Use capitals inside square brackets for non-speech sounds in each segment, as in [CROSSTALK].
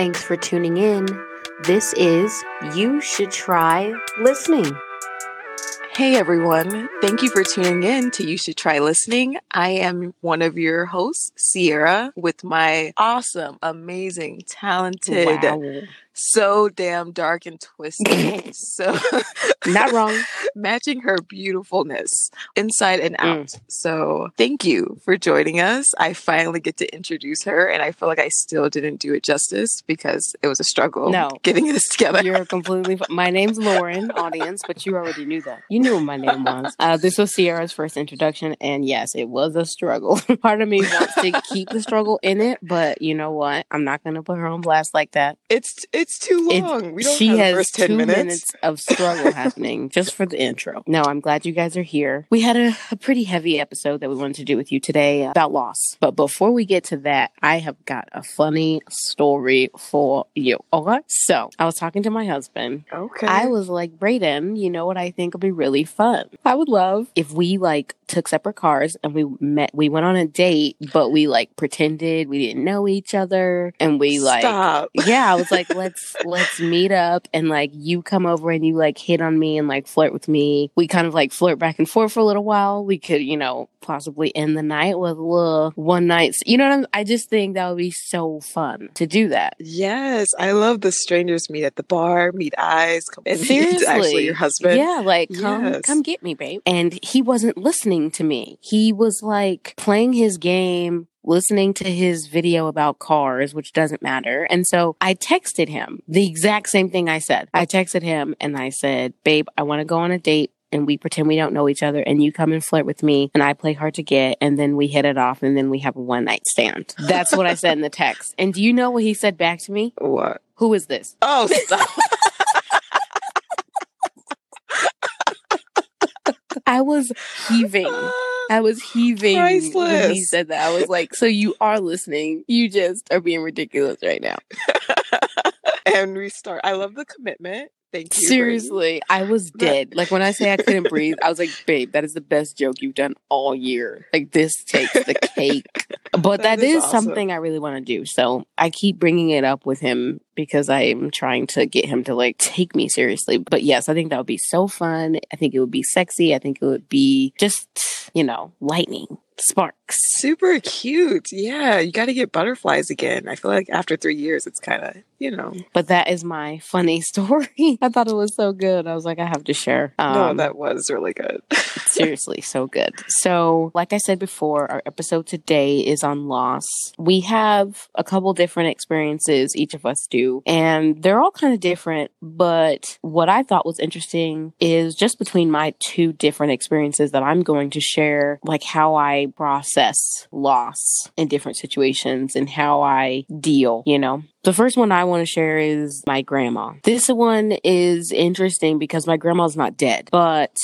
Thanks for tuning in. This is You Should Try Listening. Hey everyone, thank you for tuning in to You Should Try Listening. I am one of your hosts, Sierra, with my awesome, amazing, talented, Wow. So damn dark and twisted. [LAUGHS] so Not wrong. [LAUGHS] matching her beautifulness inside and Mm. out. So thank you for joining us. I finally get to introduce her and I feel like I still didn't do it justice because it was a struggle No. getting this together. You're completely. F- my name's Lauren, audience, but you already knew that. You knew what my name was. Uh, this was Sierra's first introduction, and yes, it was a struggle. [LAUGHS] Part of me wants to keep the struggle in it, but you know what? I'm not going to put her on blast like that. It's it's too It- long. we don't she have the has first two 10 minutes. minutes. of struggle [LAUGHS] happening just for the intro. No, I'm glad you guys are here. We had a, a pretty heavy episode that we wanted to do with you today about loss. But before we get to that, I have got a funny story for you. Okay. So I was talking to my husband. Okay. I was like, Braden, you know what I think would be really fun? I would love if we like took separate cars and we met, we went on a date, but we like pretended we didn't know each other and we like Stop. yeah, I was like, [LAUGHS] let's let's meet up and like you come over and you like hit on me and like flirt with me. We kind of like flirt back and forth for a little while. We could, you know, possibly end the night with a little one night. You know what I'm? I just think that would be so fun to do that. Yes, I love the strangers meet at the bar, meet eyes, come [LAUGHS] and Seriously, actually your husband. Yeah, like come Yes. come get me, babe. And he wasn't listening to me. He was like playing his game, listening to his video about cars, which doesn't matter. And so I texted him the exact same thing I said. I texted him and I said, "Babe, I want to go on a date." And we pretend we don't know each other, and you come and flirt with me, and I play hard to get, and then we hit it off, and then we have a one night stand. That's what I said in the text. And do you know what he said back to me? What? Who is this? Oh, stop. [LAUGHS] [LAUGHS] I was heaving. I was heaving when he said that. I was like, "So you are listening? You just are being ridiculous right now." [LAUGHS] and we start. I love the commitment. Thank you. Seriously, I was [LAUGHS] dead. Like when I say I couldn't breathe, I was like, "Babe, that is the best joke you've done all year. Like this takes the cake." [LAUGHS] But That that is is, awesome. something I really want to do. So I keep bringing it up with him because I'm trying to get him to like take me seriously. But yes, I think that would be so fun. I think it would be sexy. I think it would be just, you know, lightning, sparks. Super cute. Yeah, you got to get butterflies again. I feel like after three years, it's kind of, you know. But that is my funny [LAUGHS] story. I thought it was so good. I was like, I have to share. no, Um, that was really good. [LAUGHS] seriously so good. So, like I said before, our episode today is on loss. We have a couple different experiences, each of us do, and they're all kind of different. But what I thought was interesting is just between my two different experiences that I'm going to share, like how I process loss in different situations and how I deal, you know? The first one I want to share is my grandma. This one is interesting because my grandma's not dead, but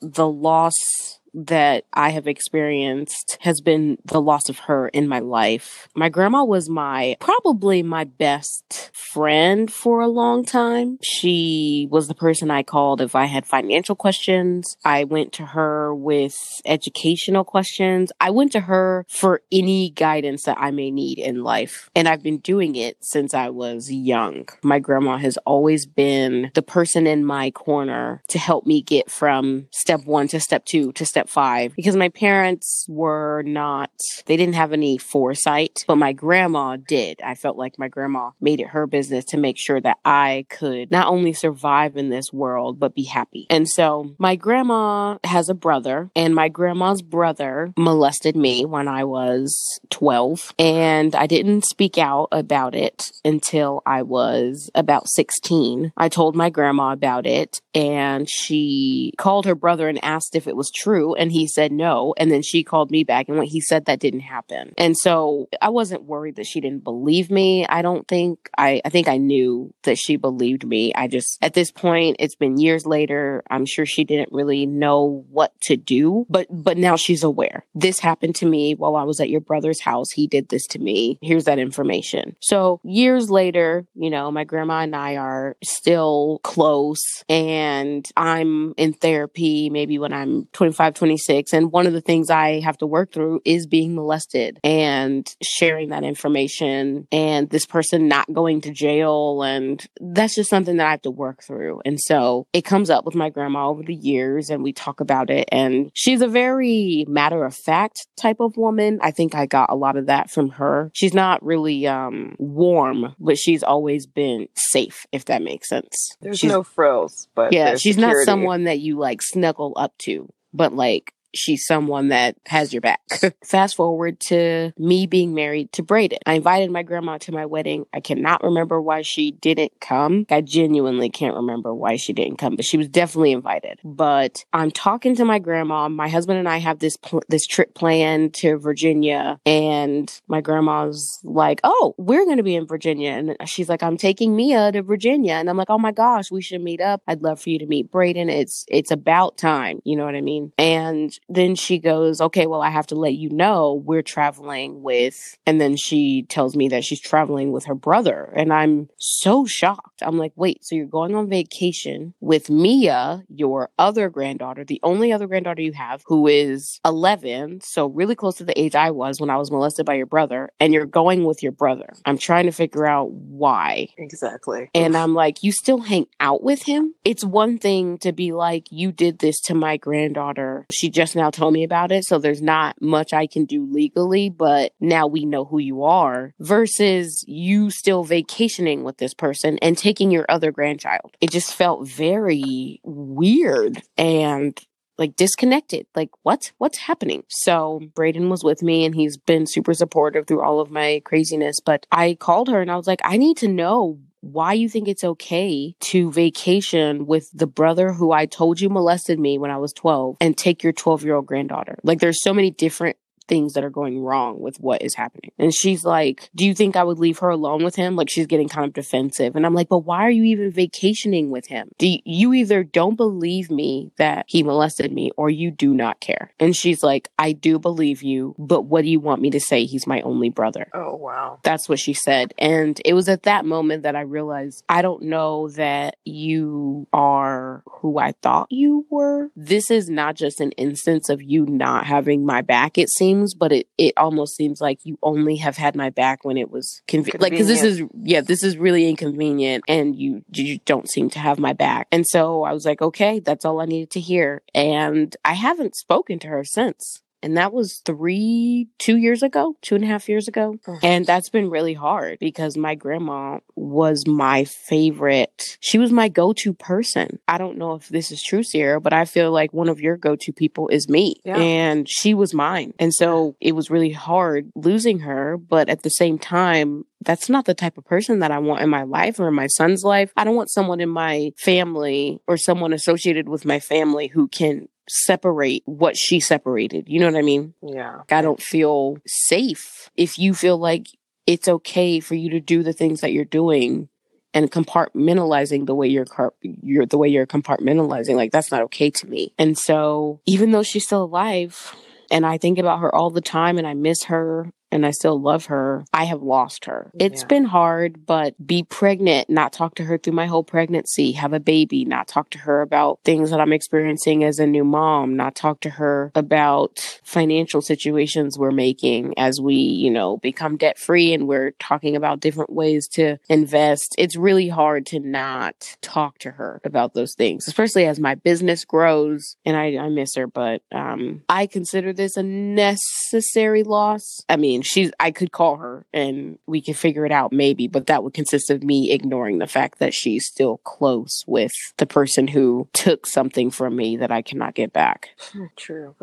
the loss that I have experienced has been the loss of her in my life. My grandma was my probably my best friend for a long time. She was the person I called if I had financial questions. I went to her with educational questions. I went to her for any guidance that I may need in life. And I've been doing it since I was young. My grandma has always been the person in my corner to help me get from step one to step two to step five because my parents were not, they didn't have any foresight, but my grandma did. I felt like my grandma made it her business to make sure that I could not only survive in this world, but be happy. And so my grandma has a brother, and my grandma's brother molested me when I was 12. And I didn't speak out about it until I was about 16. I told my grandma about it, and she called her brother and asked if it was true. And he said no. And then she called me back, and when he said that didn't happen. And so I wasn't worried that she didn't believe me. I don't think I, I think I knew that she believed me. I just, at this point, it's been years later. I'm sure she didn't really know what to do, but, but now she's aware. This happened to me while I was at your brother's house. He did this to me. Here's that information. So years later, you know, my grandma and I are still close and I'm in therapy maybe when I'm 25, 26. And one of the things I have to work through is being molested and sharing that information and this person not going to jail. And that's just something that I have to work through. And so it comes up with my grandma over the years and we talk about it. And she's a very matter of fact type of woman. I think I got a lot of that from her. She's not really um, warm, but she's always been safe, if that makes sense. There's she's, no frills, but yeah, she's security. not someone that you like snuggle up to, but like she's someone that has your back. [LAUGHS] Fast forward to me being married to Braden. I invited my grandma to my wedding. I cannot remember why she didn't come. I genuinely can't remember why she didn't come, but she was definitely invited. But I'm talking to my grandma. My husband and I have this pl- this trip planned to Virginia, and my grandma's like, "Oh, we're going to be in Virginia," and she's like, "I'm taking Mia to Virginia," and I'm like, "Oh my gosh, we should meet up. I'd love for you to meet Braden. It's it's about time. You know what I mean?" And then she goes, Okay, well, I have to let you know we're traveling with, and then she tells me that she's traveling with her brother. And I'm so shocked. I'm like, Wait, so you're going on vacation with Mia, your other granddaughter, the only other granddaughter you have, who is 11, so really close to the age I was when I was molested by your brother, and you're going with your brother. I'm trying to figure out why. Exactly. And I'm like, You still hang out with him? It's one thing to be like, You did this to my granddaughter. She just now told me about it. So there's not much I can do legally, but now we know who you are versus you still vacationing with this person and taking your other grandchild. It just felt very weird and like disconnected. Like what? What's happening? So Braden was with me and he's been super supportive through all of my craziness. But I called her and I was like, I need to know why you think it's okay to vacation with the brother who I told you molested me when I was 12 and take your 12 year old granddaughter. Like there's so many different things that are going wrong with what is happening. And she's like, Do you think I would leave her alone with him? Like she's getting kind of defensive. And I'm like, But why are you even vacationing with him? Do you, you either don't believe me that he molested me or you do not care? And she's like, I do believe you, but what do you want me to say? He's my only brother. Oh, wow. That's what she said. And it was at that moment that I realized I don't know that you are who I thought you were. This is not just an instance of you not having my back, it seems but it, it almost seems like you only have had my back when it was convenient. Like, cause this is, yeah, this is really inconvenient and you, you don't seem to have my back. And so I was like, okay, that's all I needed to hear. And I haven't spoken to her since and that was three, two years ago, two and a half years ago. And uh-huh. that's been really hard because my grandma was my favorite. She was my go to person. I don't know if this is true, Sierra, but I feel like one of your go to people is me. Yeah. And she was mine. And so it was really hard losing her. But at the same time, that's not the type of person that I want in my life or in my son's life. I don't want someone in my family or someone associated with my family who can separate what she separated. You know what I mean? Yeah. I don't feel safe if you feel like it's okay for you to do the things that you're doing and compartmentalizing the way you're, car- you're the way you're compartmentalizing like that's not okay to me. And so even though she's still alive and I think about her all the time and I miss her and I still love her, I have lost her. It's Yeah. been hard, but be pregnant, not talk to her through my whole pregnancy, have a baby, not talk to her about things that I'm experiencing as a new mom, not talk to her about financial situations we're making as we, you know, become debt free and we're talking about different ways to invest. It's really hard to not talk to her about those things, especially as my business grows and I, I miss her, but um, I consider this a necessary loss. I mean, she's, I could call her and we could figure it out maybe, but that would consist of me ignoring the fact that she's still close with the person who took something from me that I cannot get back. True.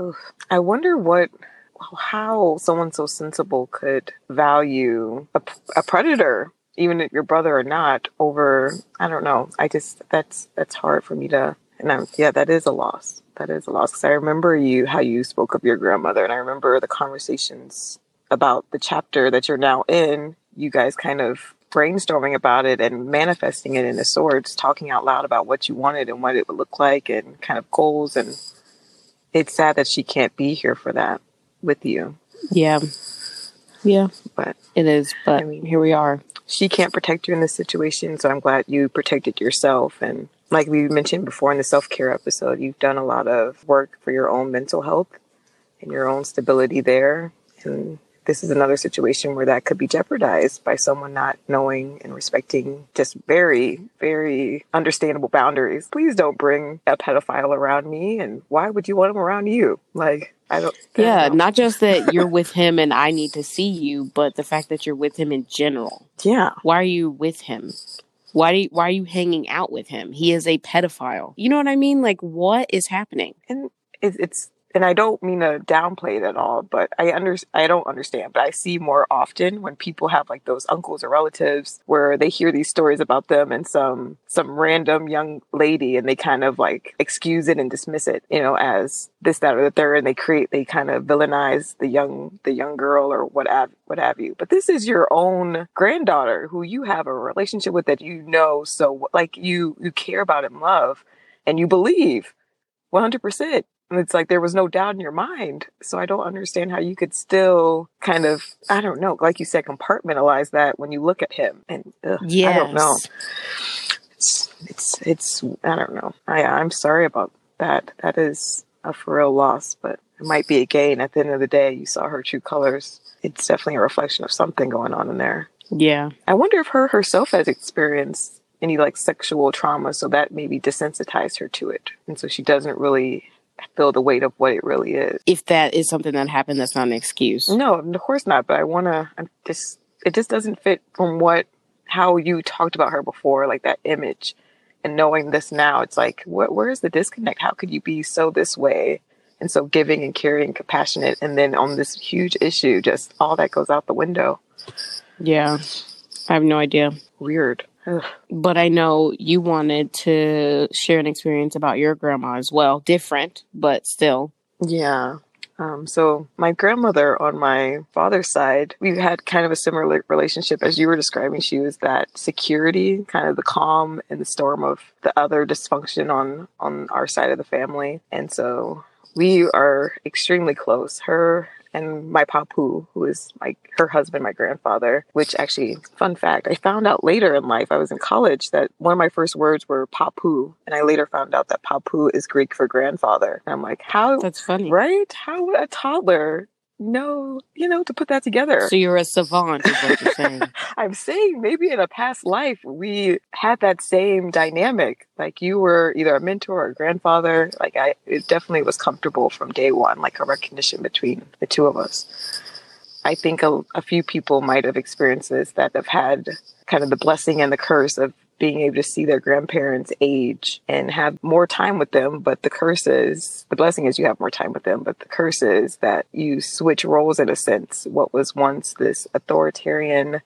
I wonder what, how someone so sensible could value a, a predator, even if your brother or not, over. I don't know. I just that's that's hard for me to. And I'm, yeah, that is a loss. That is a loss because I remember you how you spoke of your grandmother, and I remember the conversations about the chapter that you're now in. You guys kind of brainstorming about it and manifesting it in the swords, talking out loud about what you wanted and what it would look like, and kind of goals and it's sad that she can't be here for that with you. Yeah. Yeah, But it is. But I mean- here we are. she can't protect you in this situation, so I'm glad you protected yourself and like we mentioned before in the self care episode, you've done a lot of work for your own mental health and your own stability there. And this is another situation where that could be jeopardized by someone not knowing and respecting just very, very understandable boundaries. Please don't bring a pedophile around me. And why would you want him around you? Like, I don't. I yeah, don't not just that you're [LAUGHS] with him and I need to see you, but the fact that you're with him in general. Yeah. Why are you with him? Why do you, why are you hanging out with him? He is a pedophile. You know what I mean? Like what is happening? and it, it's and I don't mean to downplay it at all, but I under I don't understand, but I see more often when people have like those uncles or relatives where they hear these stories about them and some some random young lady and they kind of like excuse it and dismiss it, you know, as this, that, or the third, and they create they kind of villainize the young the young girl or what have what have you. But this is your own granddaughter who you have a relationship with that you know so like you you care about and love and you believe 100%. And it's like there was no doubt in your mind. So I don't understand how you could still kind of, I don't know, like you said, compartmentalize that when you look at him. And ugh, Yes. I don't know. It's, it's, it's, I don't know. I, I'm sorry about that. That is a for real loss, but it might be a gain. At the end of the day, you saw her true colors. It's definitely a reflection of something going on in there. Yeah. I wonder if her herself has experienced any like sexual trauma, so that maybe desensitized her to it, and so she doesn't really feel the weight of what it really is. If that is something that happened, that's not an excuse. No, of course not. But I want to. I'm just. It just doesn't fit from what how you talked about her before, like that image, and knowing this now. It's like, what? Where is the disconnect? How could you be so this way? And so giving and caring, compassionate, and then on this huge issue, just all that goes out the window. Yeah. I have no idea. Weird. But I know you wanted to share an experience about your grandma as well. Different, but still. Yeah. Um, so my grandmother on my father's side, we had kind of a similar relationship as you were describing. She was that security, kind of the calm in the storm of the other dysfunction on on our side of the family, and so we are extremely close. Her and my papu, who is like her husband, my grandfather. Which actually, fun fact, I found out later in life. I was in college that one of my first words were papu, and I later found out that papu is Greek for grandfather. And I'm like, how? That's funny. Right? How would a toddler know, you know, to put that together? So you're a savant, is what you're saying. [LAUGHS] I'm saying maybe in a past life we had that same dynamic. Like you were either a mentor or a grandfather. Like I, it definitely was comfortable from day one, like a recognition between the two of us. I think a, a few people might have experienced this that have had kind of the blessing and the curse of being able to see their grandparents age and have more time with them. But the curse is the blessing is you have more time with them, but the curse is that you switch roles in a sense. What was once this authoritarian,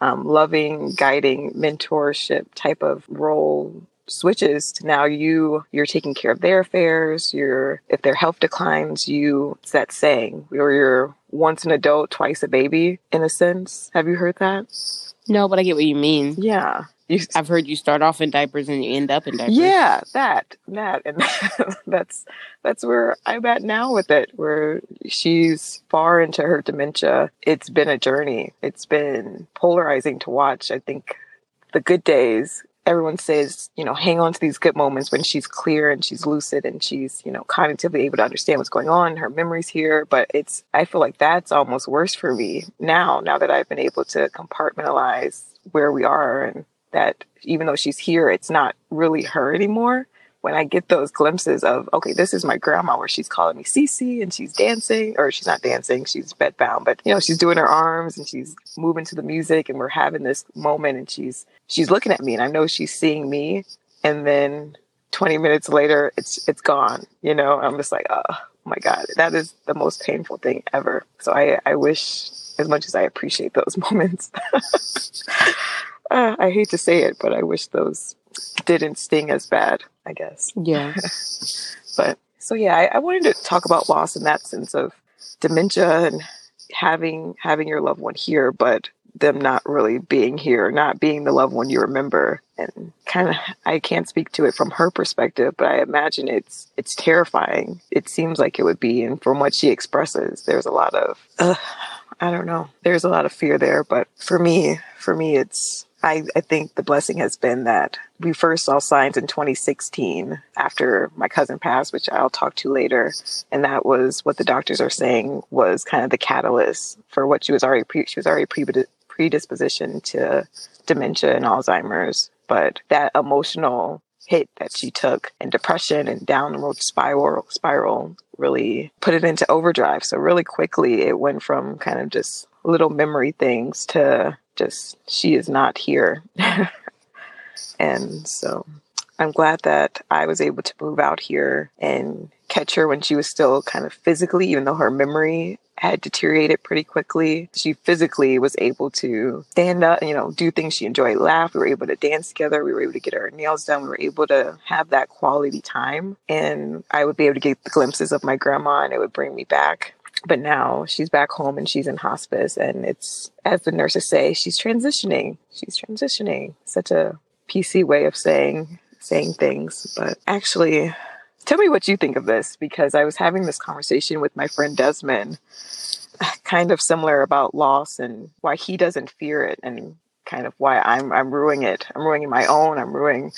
um, loving, guiding mentorship type of role switches to now you you're taking care of their affairs you're if their health declines you it's that saying or you're once an adult twice a baby in a sense have you heard that No, but I get what you mean. yeah you, I've heard you start off in diapers and you end up in diapers. yeah that that and [LAUGHS] that's that's where i'm at now with it where she's far into her dementia it's been a journey it's been polarizing to watch i think the good days everyone says, you know, hang on to these good moments when she's clear and she's lucid and she's, you know, cognitively able to understand what's going on, her memory's here. But it's, I feel like that's almost worse for me now, now that I've been able to compartmentalize where we are and that even though she's here, it's not really her anymore. When I get those glimpses of, okay, this is my grandma where she's calling me Cece and she's dancing, or she's not dancing, she's bedbound, but you know, she's doing her arms and she's moving to the music and we're having this moment and she's she's looking at me and I know she's seeing me. And then 20 minutes later it's it's gone you know? I'm just like oh my god that is the most painful thing ever. So I I wish as much as I appreciate those [LAUGHS] moments [LAUGHS] uh, I hate to say it but I wish those didn't sting as bad I guess Yeah. [LAUGHS] but so yeah, I, I wanted to talk about loss in that sense of dementia and having having your loved one here, but them not really being here, not being the loved one you remember. And kind of I can't speak to it from her perspective, but I imagine it's it's terrifying. It seems like it would be, and from what she expresses, there's a lot of uh, I don't know. There's a lot of fear there, but for me, for me, it's I, I think the blessing has been that we first saw signs in 2016 after my cousin passed, which I'll talk to later. And that was what the doctors are saying was kind of the catalyst for what she was already, pre- she was already predisposition to dementia and Alzheimer's. But that emotional hit that she took and depression and downward spiral spiral really put it into overdrive. So really quickly it went from kind of just little memory things to just she is not here. [LAUGHS] and so I'm glad that I was able to move out here and catch her when she was still kind of physically, even though her memory had deteriorated pretty quickly. She physically was able to stand up, you know, do things she enjoyed, laugh. We were able to dance together. We were able to get our nails done. We were able to have that quality time. And I would be able to get the glimpses of my grandma and it would bring me back. But now she's back home and she's in hospice. And it's, as the nurses say, she's transitioning. She's transitioning. Such a PC way of saying saying things. But actually, tell me what you think of this because I was having this conversation with my friend Desmond, kind of similar about loss and why he doesn't fear it and kind of why I'm I'm ruining it. I'm ruining my own. I'm ruining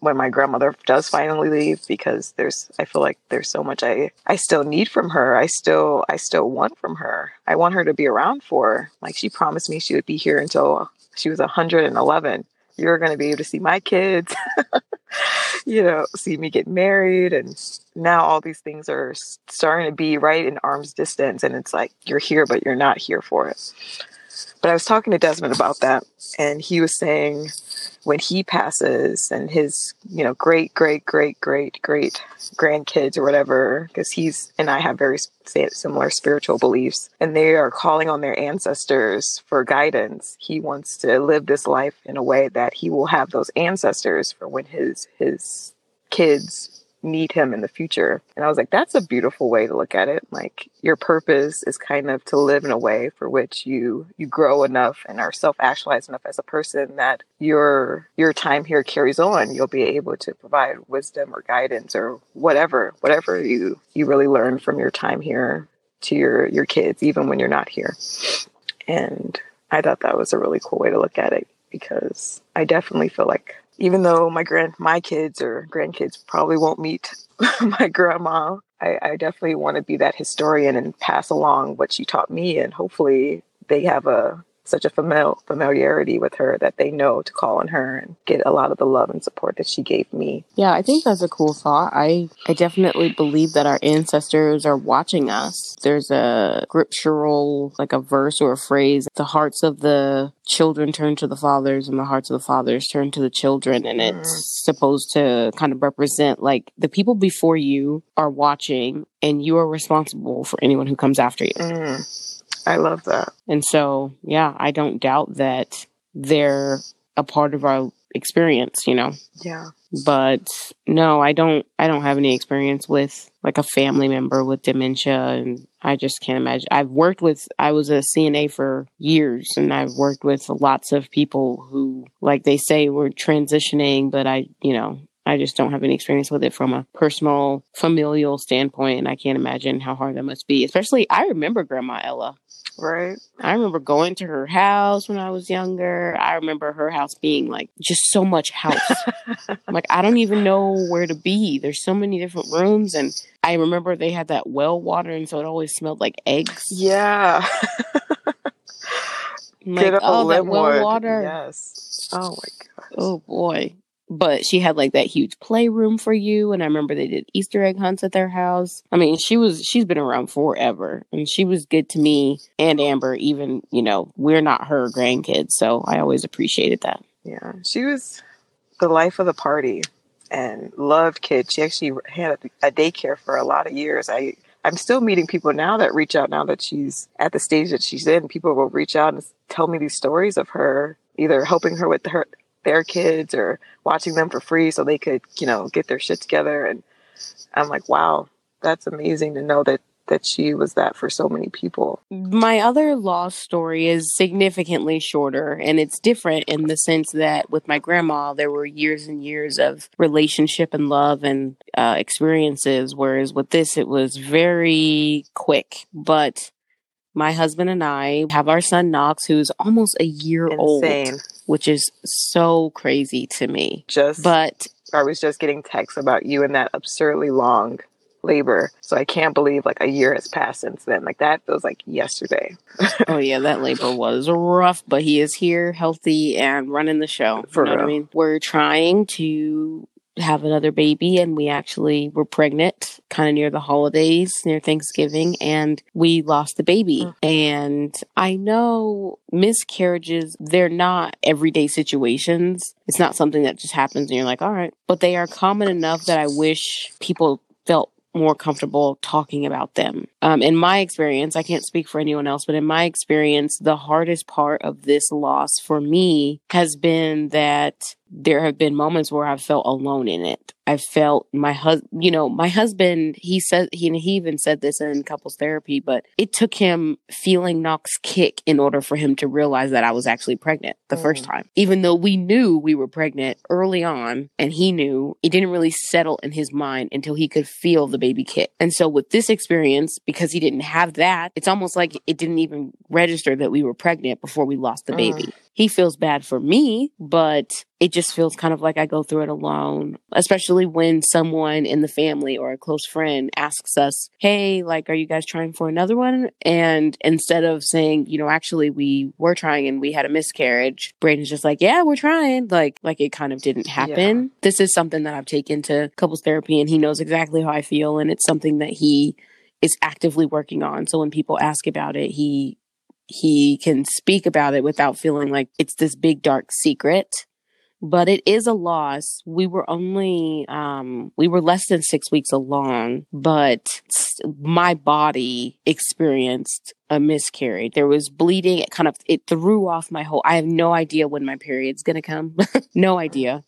when my grandmother does finally leave because there's I feel like there's so much I I still need from her. I still I still want from her. I want her to be around for. Like she promised me she would be here until she was 111 you're going to be able to see my kids, [LAUGHS] you know, see me get married. And now all these things are starting to be right in arm's distance. And it's like, you're here, but you're not here for it. But I was talking to Desmond about that, and he was saying when he passes and his, you know, great, great, great, great, great grandkids or whatever, because he's and I have very similar spiritual beliefs, and they are calling on their ancestors for guidance. He wants to live this life in a way that he will have those ancestors for when his his kids need him in the future. And I was like, that's a beautiful way to look at it. Like your purpose is kind of to live in a way for which you you grow enough and are self-actualized enough as a person that your your time here carries on. You'll be able to provide wisdom or guidance or whatever, whatever you you really learn from your time here to your your kids even when you're not here. And I thought that was a really cool way to look at it because I definitely feel like even though my grand my kids or grandkids probably won't meet [LAUGHS] my grandma I, I definitely want to be that historian and pass along what she taught me and hopefully they have a such a famil- familiarity with her that they know to call on her and get a lot of the love and support that she gave me. Yeah, I think that's a cool thought. I I definitely believe that our ancestors are watching us. There's a scriptural like a verse or a phrase, the hearts of the children turn to the fathers and the hearts of the fathers turn to the children and mm. it's supposed to kind of represent like the people before you are watching and you are responsible for anyone who comes after you. Mm. I love that. And so, yeah, I don't doubt that they're a part of our experience, you know. Yeah. But no, I don't I don't have any experience with like a family member with dementia and I just can't imagine. I've worked with I was a CNA for years and I've worked with lots of people who like they say were transitioning, but I, you know, I just don't have any experience with it from a personal, familial standpoint. And I can't imagine how hard that must be. Especially, I remember Grandma Ella. Right. I remember going to her house when I was younger. I remember her house being like just so much house. [LAUGHS] like, I don't even know where to be. There's so many different rooms. And I remember they had that well water. And so it always smelled like eggs. Yeah. [LAUGHS] like, oh, that well water. Yes. Oh my gosh. Oh boy but she had like that huge playroom for you and i remember they did easter egg hunts at their house. I mean she was she's been around forever and she was good to me and amber even you know we're not her grandkids so i always appreciated that. Yeah she was the life of the party and loved kids. She actually had a daycare for a lot of years. I i'm still meeting people now that reach out now that she's at the stage that she's in. People will reach out and tell me these stories of her either helping her with her their kids or watching them for free so they could, you know, get their shit together. And I'm like, wow, that's amazing to know that that she was that for so many people. My other loss story is significantly shorter and it's different in the sense that with my grandma there were years and years of relationship and love and uh, experiences whereas with this it was very quick but my husband and I have our son Knox who's almost a year Insane. old which is so crazy to me. Just But I was just getting texts about you and that absurdly long labor. So I can't believe like a year has passed since then. Like that feels like yesterday. oh yeah, that labor [LAUGHS] was rough, but he is here, healthy, and running the show. For you know what I real. mean? We're trying to have another baby, and we actually were pregnant kind of near the holidays, near Thanksgiving, and we lost the baby. Mm. And I know miscarriages, they're not everyday situations. It's not something that just happens and you're like, all right. But they are common enough that I wish people felt more comfortable talking about them. Um, in my experience, I can't speak for anyone else, but in my experience, the hardest part of this loss for me has been that there have been moments where I've felt alone in it. I felt my husband, you know, my husband, he said, he, he even said this in couples therapy, but it took him feeling Knox kick in order for him to realize that I was actually pregnant the first Mm. time. Even though we knew we were pregnant early on and he knew, it didn't really settle in his mind until he could feel the baby kick. And so with this experience, because he didn't have that, it's almost like it didn't even register that we were pregnant before we lost the Mm. baby. He feels bad for me, but it just feels kind of like I go through it alone, especially when someone in the family or a close friend asks us, Hey, like, are you guys trying for another one? And instead of saying, you know, actually we were trying and we had a miscarriage, Braden's just like, yeah, we're trying. Like, like it kind of didn't happen. This is something that I've taken to couples therapy and he knows exactly how I feel. And it's something that he is actively working on. So when people ask about it, he, he can speak about it without feeling like it's this big dark secret but it is a loss. We were only um we were less than six weeks along but my body experienced a miscarriage. There was bleeding. It kind of it threw off my whole i have no idea when my period's gonna come. [LAUGHS] No idea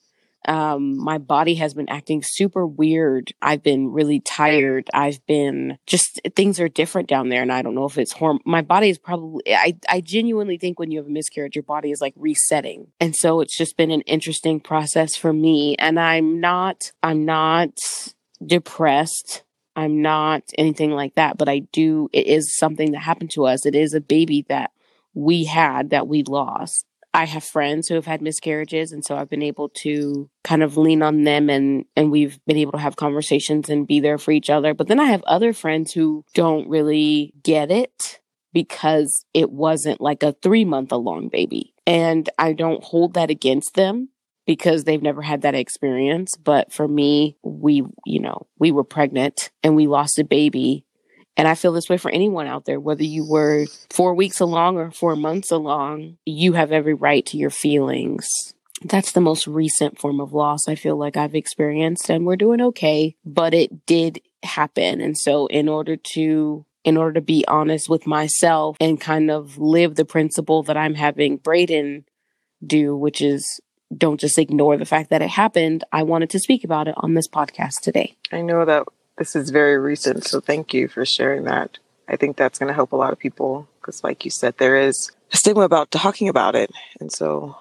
um my body has been acting super weird. I've been really tired. I've been just things are different down there and i don't know if it's horm my body is probably i i genuinely think when you have a miscarriage your body is like resetting. And so it's just been an interesting process for me and i'm not i'm not depressed. I'm not anything like that but i do it is something that happened to us. It is a baby that we had that we lost I have friends who have had miscarriages and so I've been able to kind of lean on them and and we've been able to have conversations and be there for each other. But then I have other friends who don't really get it because it wasn't like a 3 month along baby. And I don't hold that against them because they've never had that experience, but for me, we, you know, we were pregnant and we lost a baby and I feel this way for anyone out there, whether you were four weeks along or four months along, you have every right to your feelings. That's the most recent form of loss I feel like I've experienced, and we're doing okay, but it did happen. And so, in order to in order to be honest with myself and kind of live the principle that I'm having Braden do, which is don't just ignore the fact that it happened, I wanted to speak about it on this podcast today. I know that this is very recent, so thank you for sharing that. I think that's going to help a lot of people because, like you said, there is a stigma about talking about it. And so,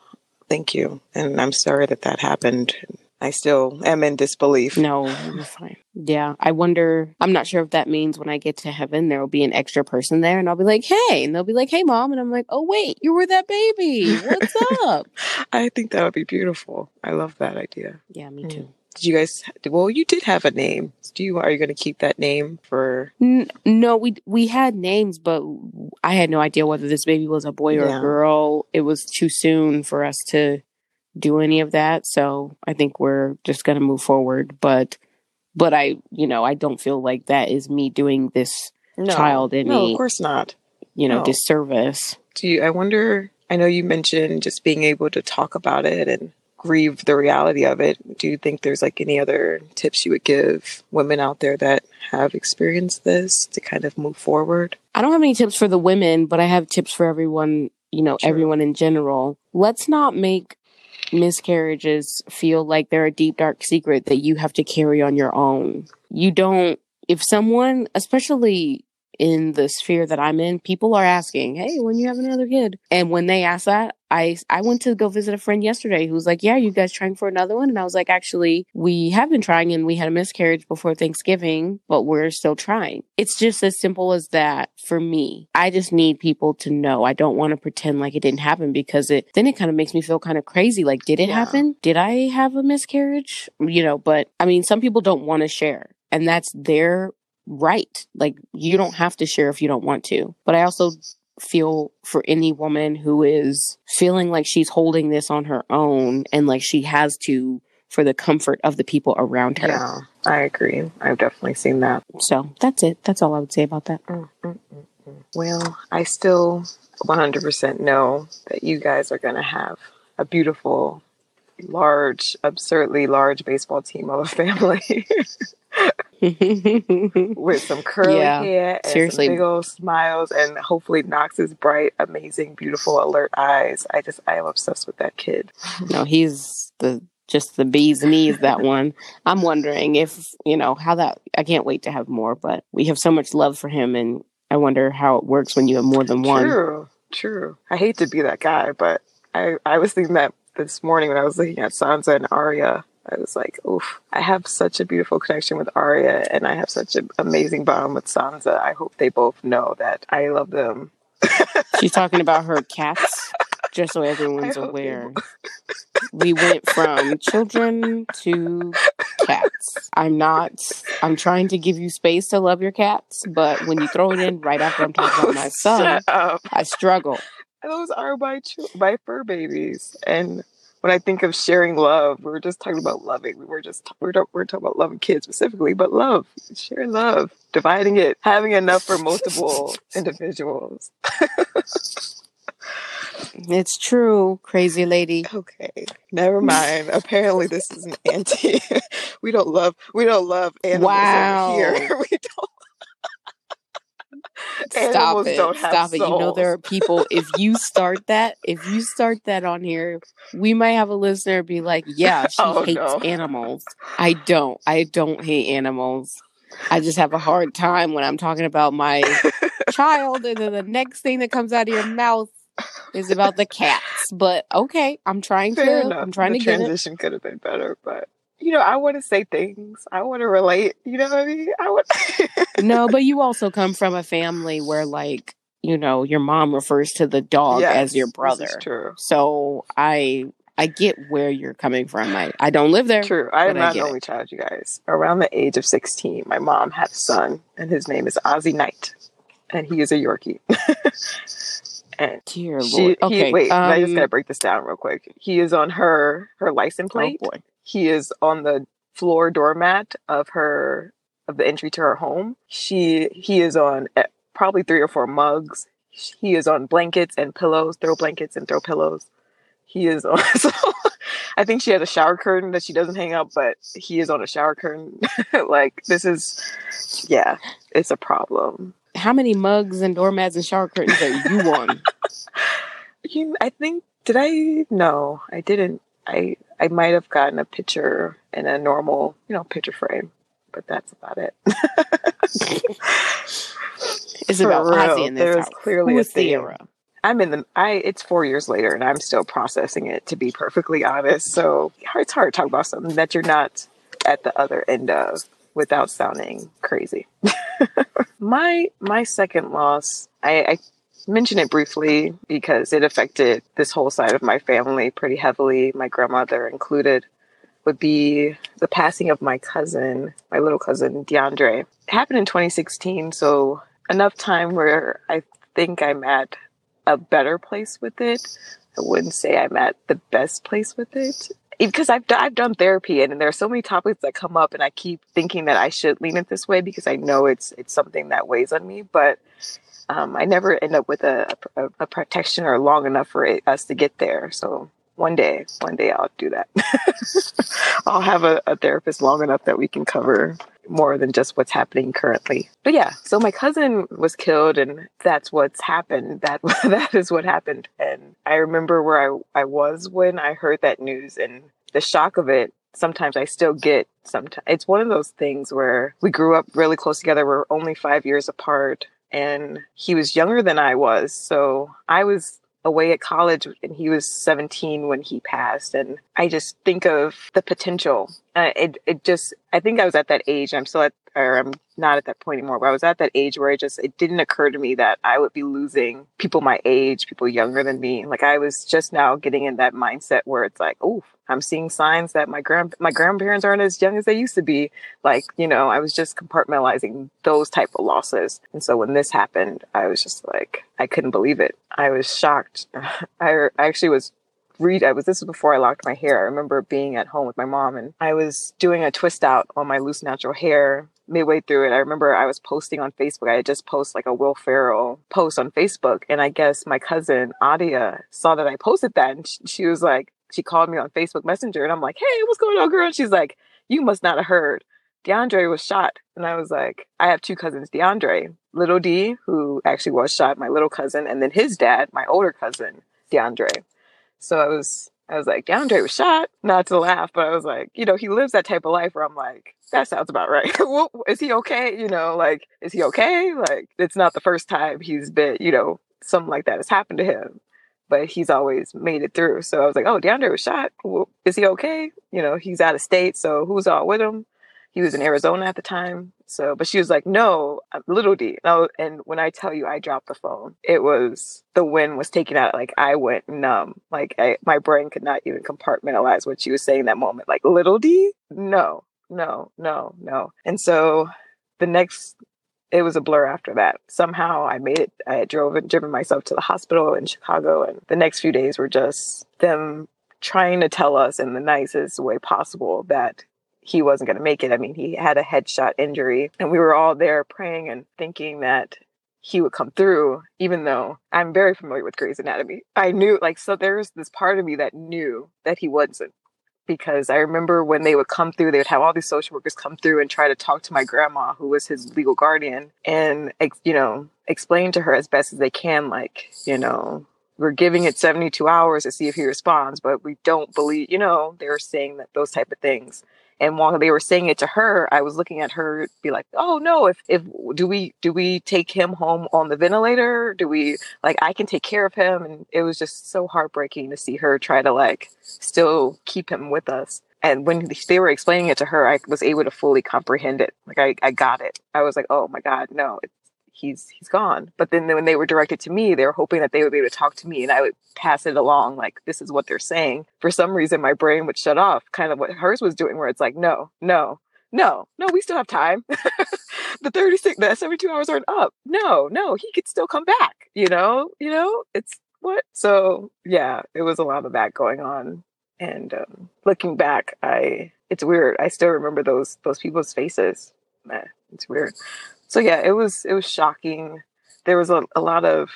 thank you. And I'm sorry that that happened. I still am in disbelief. No, you're fine. Yeah, I wonder. I'm not sure if that means when I get to heaven, there will be an extra person there, and I'll be like, "Hey," and they'll be like, "Hey, mom," and I'm like, "Oh, wait, you were that baby. What's [LAUGHS] up?" I think that would be beautiful. I love that idea. yeah, me Mm. Did you guys? Well, you did have a name. Do you? Are you going to keep that name for? N- no, we we had names, but I had no idea whether this baby was a boy or Yeah. a girl. It was too soon for us to do any of that, so I think we're just gonna move forward. But, but I, you know, I don't feel like that is me doing this, No, Child No, any- of course not. you know, No. disservice. Do you? I wonder. I know you mentioned just being able to talk about it and grieve the reality of it. Do you think there's like any other tips you would give women out there that have experienced this to kind of move forward? I don't have any tips for the women, but I have tips for everyone, you know, True. everyone in general. Let's not make miscarriages feel like they're a deep, dark secret that you have to carry on your own. You don't, if someone, especially in the sphere that I'm in, people are asking, Hey, when you have another kid? And when they ask that, I I went to go visit a friend yesterday who's like, "Yeah, you guys trying for another one?" And I was like, "Actually, we have been trying, and we had a miscarriage before Thanksgiving, but we're still trying." It's just as simple as that for me. I just need people to know. I don't want to pretend like it didn't happen because it then it kind of makes me feel kind of crazy. Like, did it Yeah. happen? Did I have a miscarriage? You know, but I mean, some people don't want to share, and that's their right. Like, you don't have to share if you don't want to. But I also feel for any woman who is feeling like she's holding this on her own and like she has to for the comfort of the people around her. Yeah, I agree. I've definitely seen that. So that's it. That's all I would say about that. Mm, mm, mm, mm. Well, I still 100% know that you guys are going to have a beautiful, large, absurdly large baseball team of a family [LAUGHS] [LAUGHS] with some curly Yeah, hair and seriously. some big old smiles and hopefully Knox's bright, amazing, beautiful, alert eyes. I just, I am obsessed with that kid. no, he's the just the bees knees that [LAUGHS] one. I'm wondering if, you know, how that I can't wait to have more, but we have so much love for him and I wonder how it works when you have more than one. True, true. I hate to be that guy, but I, I was thinking that this morning when I was looking at Sansa and Arya. I was like, oof, I have such a beautiful connection with Arya and I have such an amazing bond with Sansa. I hope they both know that I love them. [LAUGHS] She's talking about her cats, just so everyone's I hope they aware. We went from children to cats. I'm not, I'm trying to give you space to love your cats, but when you throw it in right after I'm talking about my [LAUGHS] son, I struggle. Those are my, ch- my fur babies. And when I think of sharing love, we were just talking about loving. We were just we're we're talking about loving kids specifically, but love, share love, dividing it, having enough for multiple individuals. It's true, crazy lady. Okay, never mind. Apparently, this is an anti. [LAUGHS] we don't love we don't love animals Wow. here. [LAUGHS] we don't. [LAUGHS] Stop Animals it. don't have Stop it. You know, there are people, if you start [LAUGHS] that, if you start that on here, we might have a listener be like, yeah, she Oh, hates no. animals. I don't. I don't hate animals. I just have a hard time when I'm talking about my child, and then the next thing that comes out of your mouth is about the cats. But okay, I'm trying Fair to. enough. I'm trying the to get it. transition could have been better, but you know, I want to say things. I want to relate. You know what I mean? I want. [LAUGHS] No, but you also come from a family where, like, you know, your mom refers to the dog as your brother. True. So I I get where you're coming from. I, I don't live there. True. I am not an it. only child, you guys. Around the age of 16, my mom had a son, and his name is Ozzy Knight, and he is a Yorkie. [LAUGHS] and Dear she, Lord. Okay. he, wait, I just um, gotta break this down real quick. He is on her her license oh plate. boy. He is on the floor doormat of her of the entry to her home. She he is on eh, probably three or four mugs. He is on blankets and pillows, throw blankets and throw pillows. He is on. [LAUGHS] So I think she has a shower curtain that she doesn't hang up, but he is on a shower curtain. [LAUGHS] like this is, yeah, it's a problem. How many mugs and doormats and shower curtains are you on? [LAUGHS] You, I think did I? No, I didn't. I I might have gotten a picture in a normal, you know, picture frame, but that's about it. It's about Ozzy in this there's house. clearly Who a theme. Sierra? I'm in the. I it's four years later, and I'm still processing it. To be perfectly honest, so it's hard to talk about something that you're not at the other end of without sounding crazy. [LAUGHS] my my second loss, I, I mention it briefly because it affected this whole side of my family pretty heavily, my grandmother included, would be the passing of my cousin, my little cousin DeAndre. It happened in 2016, so enough time where I think I'm at a better place with it. I wouldn't say I'm at the best place with it. Because I've, I've done therapy and there are so many topics that come up and I keep thinking that I should lean it this way because I know it's it's something that weighs on me. But um, I never end up with a, a, a practitioner long enough for it, us to get there. So one day, one day I'll do that. [LAUGHS] I'll have a, a therapist long enough that we can cover more than just what's happening currently. But yeah, so my cousin was killed and that's what's happened. That [LAUGHS] that is what happened. And I remember where I, I was when I heard that news and the shock of it sometimes I still get sometimes it's one of those things where we grew up really close together. We're only five years apart and he was younger than I was. So I was away at college and he was 17 when he passed and i just think of the potential uh, it, it just i think i was at that age i'm still at or i'm not at that point anymore but i was at that age where it just it didn't occur to me that i would be losing people my age people younger than me like i was just now getting in that mindset where it's like oh I'm seeing signs that my grand my grandparents aren't as young as they used to be. Like, you know, I was just compartmentalizing those type of losses. And so when this happened, I was just like, I couldn't believe it. I was shocked. [LAUGHS] I, I actually was read I was this was before I locked my hair. I remember being at home with my mom and I was doing a twist out on my loose natural hair midway through it. I remember I was posting on Facebook. I had just posted like a Will Ferrell post on Facebook and I guess my cousin Adia saw that I posted that and she was like, she called me on Facebook Messenger and I'm like, hey, what's going on, girl? And she's like, you must not have heard. DeAndre was shot. And I was like, I have two cousins, DeAndre, little D, who actually was shot, my little cousin, and then his dad, my older cousin, DeAndre. So I was, I was like, DeAndre was shot, not to laugh, but I was like, you know, he lives that type of life where I'm like, that sounds about right. [LAUGHS] is he okay? You know, like, is he okay? Like, it's not the first time he's been, you know, something like that has happened to him but he's always made it through. So I was like, oh, DeAndre was shot. Is he okay? You know, he's out of state. So who's all with him? He was in Arizona at the time. So, but she was like, no, little D. No, and when I tell you I dropped the phone, it was the wind was taken out. Like I went numb. Like I, my brain could not even compartmentalize what she was saying that moment. Like little D? No, no, no, no. And so the next it was a blur after that. Somehow I made it. I had drove driven myself to the hospital in Chicago, and the next few days were just them trying to tell us in the nicest way possible that he wasn't going to make it. I mean, he had a headshot injury, and we were all there praying and thinking that he would come through, even though I'm very familiar with Grey's Anatomy. I knew, like, so there's this part of me that knew that he wasn't because I remember when they would come through, they would have all these social workers come through and try to talk to my grandma, who was his legal guardian, and you know, explain to her as best as they can, like, you know, we're giving it 72 hours to see if he responds, but we don't believe, you know, they were saying that those type of things. And while they were saying it to her, I was looking at her be like, "Oh no, if if do we do we take him home on the ventilator? Do we like I can take care of him?" And it was just so heartbreaking to see her try to like still keep him with us. And when they were explaining it to her, I was able to fully comprehend it. Like I, I got it. I was like, "Oh my god, no, he's he's gone. But then when they were directed to me, they were hoping that they would be able to talk to me and I would pass it along like this is what they're saying. For some reason my brain would shut off, kind of what hers was doing where it's like, no, no, no, no, we still have time. [LAUGHS] the 36 the 72 hours aren't up. No, no, he could still come back, you know? You know, it's what? So, yeah, it was a lot of that going on. And um, looking back, I it's weird. I still remember those those people's faces. It's weird so yeah, it was it was shocking. There was a, a lot of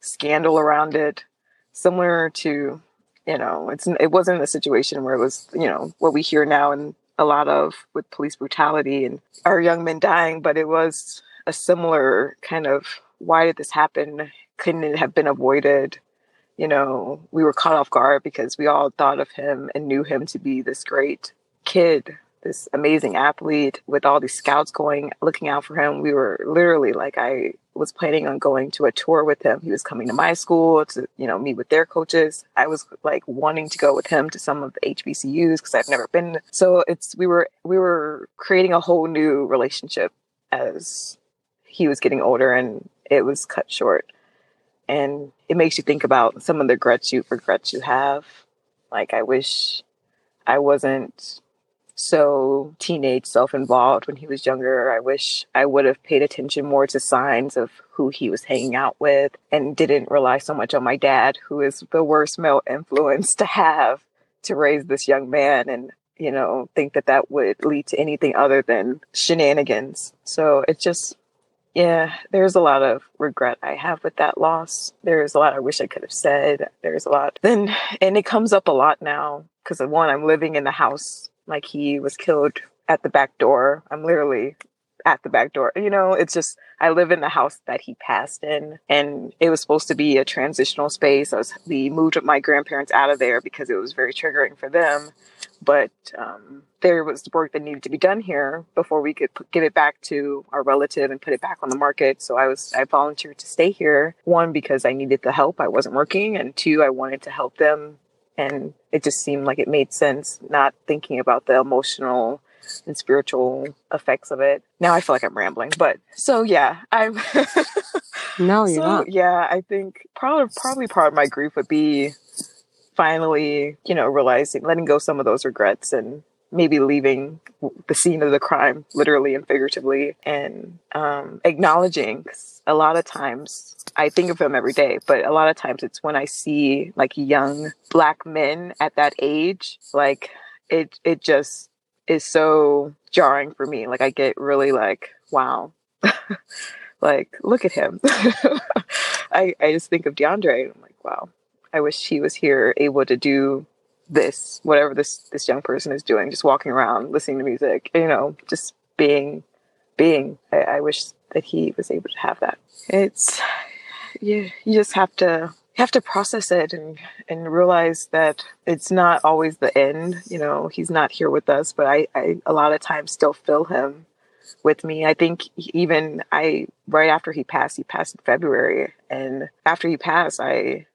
scandal around it, similar to you know, it's it wasn't a situation where it was you know what we hear now and a lot of with police brutality and our young men dying, but it was a similar kind of why did this happen? Couldn't it have been avoided? You know, we were caught off guard because we all thought of him and knew him to be this great kid this amazing athlete with all these scouts going looking out for him. We were literally like i was planning on going to a tour with him. He was coming to my school to you know meet with their coaches. I was like wanting to go with him to some of the hbcus because i've never been. So it's we were we were creating a whole new relationship as he was getting older and it was cut short. And it makes you think about some of the regrets you regrets you have. Like i wish i wasn't so teenage self-involved when he was younger. I wish I would have paid attention more to signs of who he was hanging out with and didn't rely so much on my dad, who is the worst male influence to have to raise this young man and you know think that that would lead to anything other than shenanigans. So it's just yeah, there's a lot of regret I have with that loss. There's a lot I wish I could have said. There's a lot. Then, and it comes up a lot now because one, I'm living in the house like he was killed at the back door. I'm literally at the back door. You know, it's just I live in the house that he passed in, and it was supposed to be a transitional space. I was we moved my grandparents out of there because it was very triggering for them. but um, there was work that needed to be done here before we could give it back to our relative and put it back on the market. So I was I volunteered to stay here. One because I needed the help; I wasn't working, and two, I wanted to help them, and it just seemed like it made sense. Not thinking about the emotional and spiritual effects of it. Now I feel like I'm rambling, but so yeah, I'm. [LAUGHS] no, you're so, not. Yeah, I think probably probably part of my grief would be finally, you know, realizing, letting go some of those regrets and maybe leaving the scene of the crime, literally and figuratively, and um, acknowledging. A lot of times, I think of him every day, but a lot of times it's when I see like young black men at that age, like it, it just is so jarring for me. Like I get really like, wow, [LAUGHS] like look at him. [LAUGHS] I, I just think of DeAndre and I'm like, wow, I wish he was here able to do this, whatever this this young person is doing, just walking around, listening to music, you know, just being being. I, I wish that he was able to have that. It's you you just have to have to process it and and realize that it's not always the end. You know, he's not here with us, but I, I a lot of times still feel him with me. I think even I right after he passed, he passed in February, and after he passed, I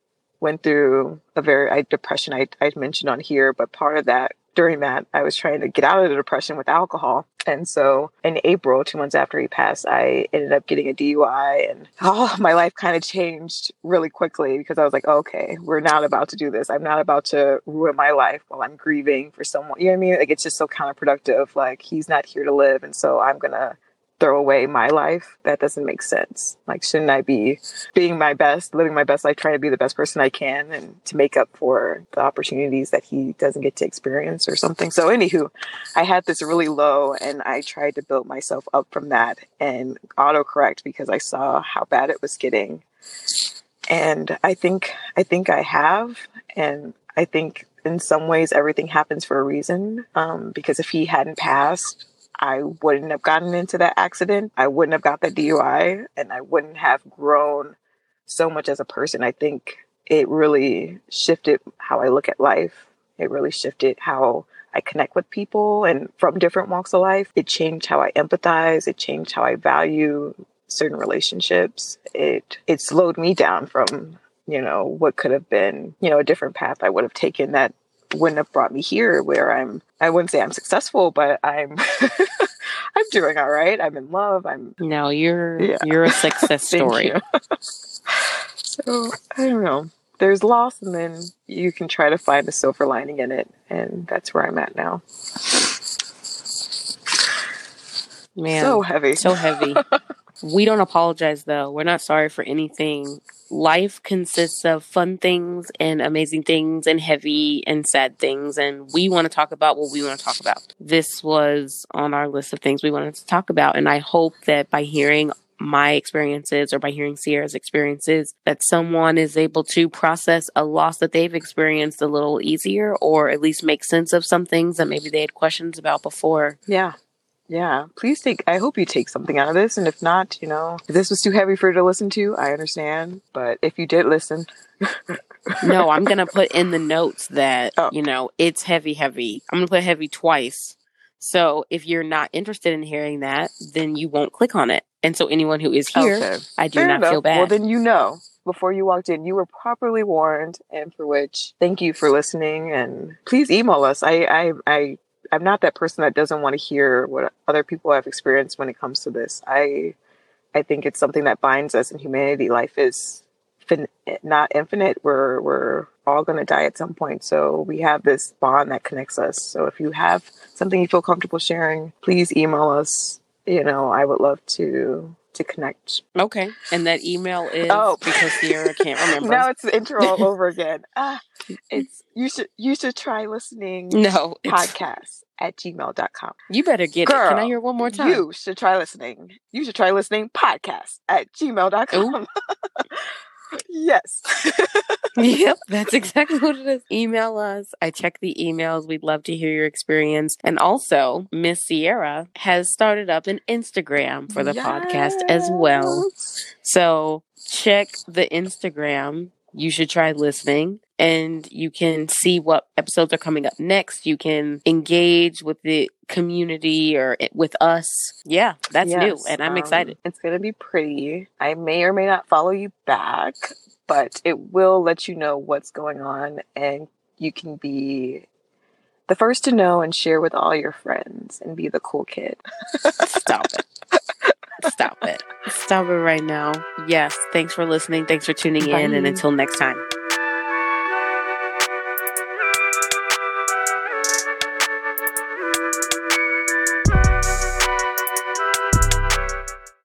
went through a very I, depression I, I mentioned on here, but part of that during that I was trying to get out of the depression with alcohol. And so in April, two months after he passed, I ended up getting a DUI and oh, my life kind of changed really quickly because I was like, okay, we're not about to do this. I'm not about to ruin my life while I'm grieving for someone. You know what I mean? Like it's just so counterproductive. Like he's not here to live. And so I'm going to throw away my life. That doesn't make sense. Like, shouldn't I be being my best, living my best life, trying to be the best person I can and to make up for the opportunities that he doesn't get to experience or something? So, anywho, I had this really low and I tried to build myself up from that and autocorrect because I saw how bad it was getting. And I think, I think I have. And I think in some ways everything happens for a reason. Um, because if he hadn't passed, I wouldn't have gotten into that accident. I wouldn't have got that DUI and I wouldn't have grown so much as a person. I think it really shifted how I look at life. It really shifted how I connect with people and from different walks of life. It changed how I empathize. It changed how I value certain relationships. It it slowed me down from, you know, what could have been, you know, a different path I would have taken that wouldn't have brought me here where I'm I wouldn't say I'm successful, but I'm [LAUGHS] I'm doing all right. I'm in love. I'm No, you're yeah. you're a [LAUGHS] success story. so I don't know. There's loss and then you can try to find the silver lining in it and that's where I'm at now. Man. So heavy. So heavy. [LAUGHS] we don't apologize though. We're not sorry for anything life consists of fun things and amazing things and heavy and sad things. And we want to talk about what we want to talk about. This was on our list of things we wanted to talk about. And I hope that by hearing my experiences or by hearing Sierra's experiences that someone is able to process a loss that they've experienced a little easier or at least make sense of some things that maybe they had questions about before. Yeah. Yeah, please take. I hope you take something out of this, and if not, you know, if this was too heavy for you to listen to, I understand. But if you did listen, [LAUGHS] no, I'm gonna put in the notes that oh. you know it's heavy, heavy. I'm gonna put heavy twice. So if you're not interested in hearing that, then you won't click on it. And so anyone who is here, okay. I do Fair not enough. feel bad. Well, then you know before you walked in, you were properly warned, and for which thank you for listening. And please email us. I I, I I'm not that person that doesn't want to hear what other people have experienced when it comes to this. I I think it's something that binds us in humanity. Life is fin- not infinite. We're we're all going to die at some point. So we have this bond that connects us. So if you have something you feel comfortable sharing, please email us. You know, I would love to to connect. Okay. And that email is oh. because Sierra can't [LAUGHS] remember. now it's the intro all over again. [LAUGHS] Ah, it's you should you should try listening no podcast at gmail.com. You better get Girl, it. Can I hear one more time? You should try listening. You should try listening podcast at gmail.com. [LAUGHS] yes. [LAUGHS] yep, that's exactly what it is. Email us. I check the emails. We'd love to hear your experience. And also, Miss Sierra has started up an Instagram for the yes. podcast as well. So check the Instagram you should try listening and you can see what episodes are coming up next. You can engage with the community or with us. Yeah, that's yes, new and I'm um, excited. It's going to be pretty. I may or may not follow you back, but it will let you know what's going on and you can be the first to know and share with all your friends and be the cool kid. Stop it. [LAUGHS] Stop it. Stop it right now. Yes. Thanks for listening. Thanks for tuning Bye. in. And until next time.